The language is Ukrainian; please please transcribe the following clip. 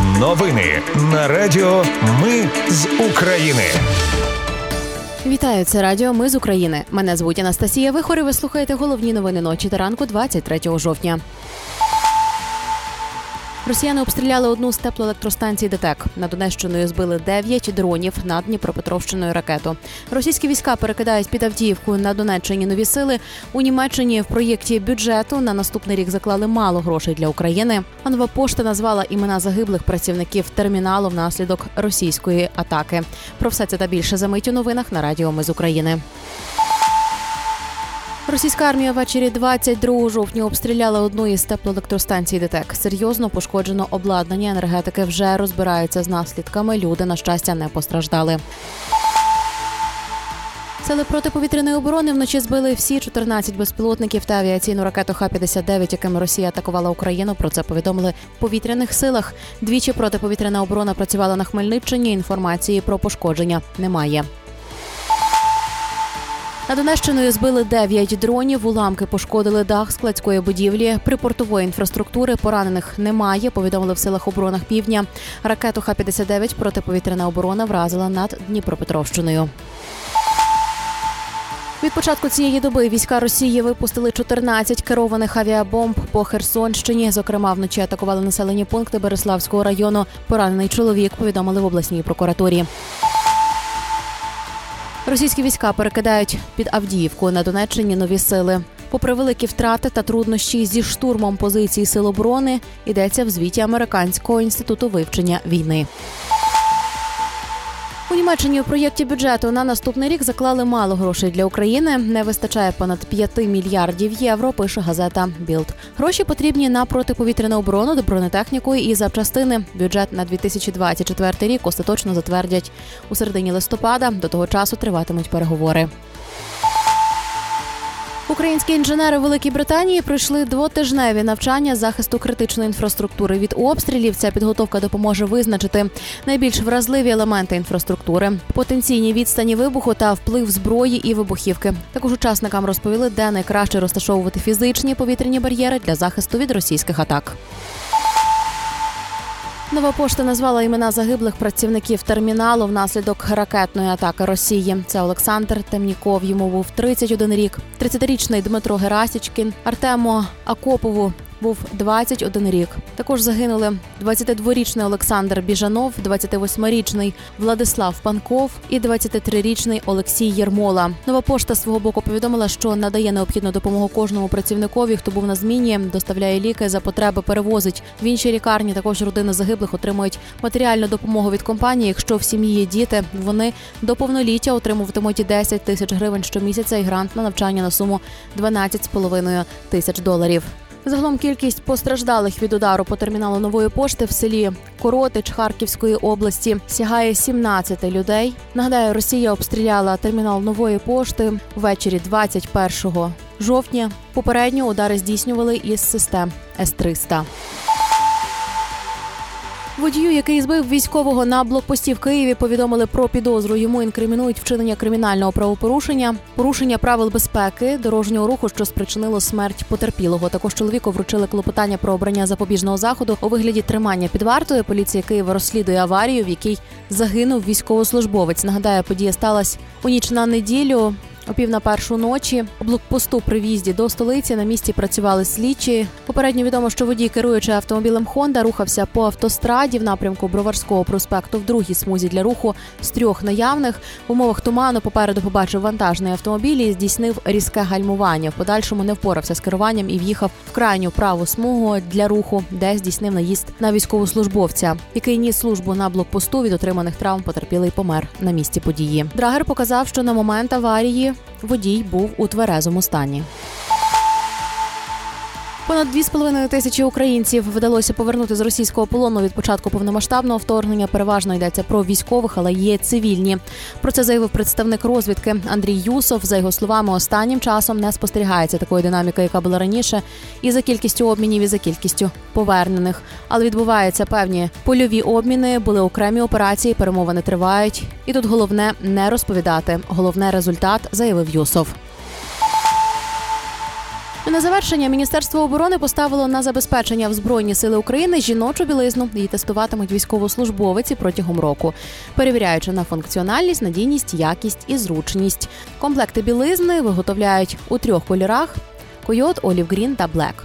Новини на Радіо Ми з України. Вітаю, це радіо. Ми з України. Мене звуть Анастасія Вихор і Ви слухаєте головні новини ночі та ранку 23 жовтня. Росіяни обстріляли одну з теплоелектростанцій ДТЕК. Над Донеччиною збили 9 дронів над Дніпропетровщиною ракету. Російські війська перекидають під Авдіївку на Донеччині нові сили. У Німеччині в проєкті бюджету на наступний рік заклали мало грошей для України. А пошта назвала імена загиблих працівників терміналу внаслідок російської атаки. Про все це та більше за мить у новинах на Радіо Ми з України. Російська армія ввечері 22 жовтня обстріляла одну із теплоелектростанцій ДТЕК. Серйозно пошкоджено обладнання енергетики вже розбираються з наслідками. Люди на щастя не постраждали. Сили протиповітряної оборони вночі збили всі 14 безпілотників та авіаційну ракету Х-59, якими Росія атакувала Україну. Про це повідомили в повітряних силах. Двічі протиповітряна оборона працювала на Хмельниччині. Інформації про пошкодження немає. Над Донеччиною збили 9 дронів. Уламки пошкодили дах складської будівлі. Припортової інфраструктури поранених немає. Повідомили в силах оборонах півдня. Ракету Х-59 протиповітряна оборона вразила над Дніпропетровщиною. Від початку цієї доби війська Росії випустили 14 керованих авіабомб по Херсонщині. Зокрема, вночі атакували населені пункти Береславського району. Поранений чоловік повідомили в обласній прокуратурі. Російські війська перекидають під Авдіївку на Донеччині нові сили. Попри великі втрати та труднощі зі штурмом позицій сил оборони, йдеться в звіті Американського інституту вивчення війни. У Німеччині у проєкті бюджету на наступний рік заклали мало грошей для України. Не вистачає понад 5 мільярдів євро. Пише газета Білд. Гроші потрібні на протиповітряну оборону, до бронетехніку і запчастини. Бюджет на 2024 рік остаточно затвердять у середині листопада. До того часу триватимуть переговори. Українські інженери Великій Британії пройшли двотижневі навчання захисту критичної інфраструктури від обстрілів. Ця підготовка допоможе визначити найбільш вразливі елементи інфраструктури, потенційні відстані вибуху та вплив зброї і вибухівки. Також учасникам розповіли, де найкраще розташовувати фізичні повітряні бар'єри для захисту від російських атак. Нова пошта назвала імена загиблих працівників терміналу внаслідок ракетної атаки Росії. Це Олександр Темніков. Йому був 31 рік. 30-річний Дмитро Герасічкін, Артему Акопову. Був 21 рік. Також загинули 22-річний Олександр Біжанов, 28-річний Владислав Панков і 23-річний Олексій Єрмола. Нова пошта свого боку повідомила, що надає необхідну допомогу кожному працівникові, хто був на зміні, доставляє ліки за потреби, перевозить в інші лікарні. Також родини загиблих отримують матеріальну допомогу від компанії. Якщо в сім'ї є діти, вони до повноліття отримуватимуть 10 тисяч гривень щомісяця і грант на навчання на суму 12,5 тисяч доларів. Загалом кількість постраждалих від удару по терміналу нової пошти в селі Коротич Харківської області сягає 17 людей. Нагадаю, Росія обстріляла термінал нової пошти ввечері 21 жовтня. Попередньо удари здійснювали із систем С-300. Водію, який збив військового на блокпості в Києві, повідомили про підозру. Йому інкримінують вчинення кримінального правопорушення, порушення правил безпеки, дорожнього руху, що спричинило смерть потерпілого. Також чоловіку вручили клопотання про обрання запобіжного заходу у вигляді тримання під вартою. Поліція Києва розслідує аварію, в якій загинув військовослужбовець. Нагадаю, подія сталася у ніч на неділю. О пів на першу ночі у блокпосту при в'їзді до столиці на місці працювали слідчі. Попередньо відомо, що водій, керуючи автомобілем Хонда, рухався по автостраді в напрямку Броварського проспекту в другій смузі для руху з трьох наявних в умовах туману. Попереду побачив вантажний автомобіль і здійснив різке гальмування. В подальшому не впорався з керуванням і в'їхав в крайню праву смугу для руху, де здійснив наїзд на військовослужбовця, який ніс службу на блокпосту від отриманих травм потерпілий помер на місці події. Драгер показав, що на момент аварії водій був у тверезому стані. Понад 2,5 тисячі українців вдалося повернути з російського полону від початку повномасштабного вторгнення. Переважно йдеться про військових, але є цивільні. Про це заявив представник розвідки Андрій Юсов. За його словами, останнім часом не спостерігається такої динаміки, яка була раніше, і за кількістю обмінів, і за кількістю повернених. Але відбуваються певні польові обміни, були окремі операції, перемовини тривають. І тут головне не розповідати. Головне результат заявив Юсов. На завершення Міністерство оборони поставило на забезпечення в Збройні сили України жіночу білизну. Її тестуватимуть військовослужбовиці протягом року, перевіряючи на функціональність, надійність, якість і зручність. Комплекти білизни виготовляють у трьох кольорах: койот, олів грін та блек.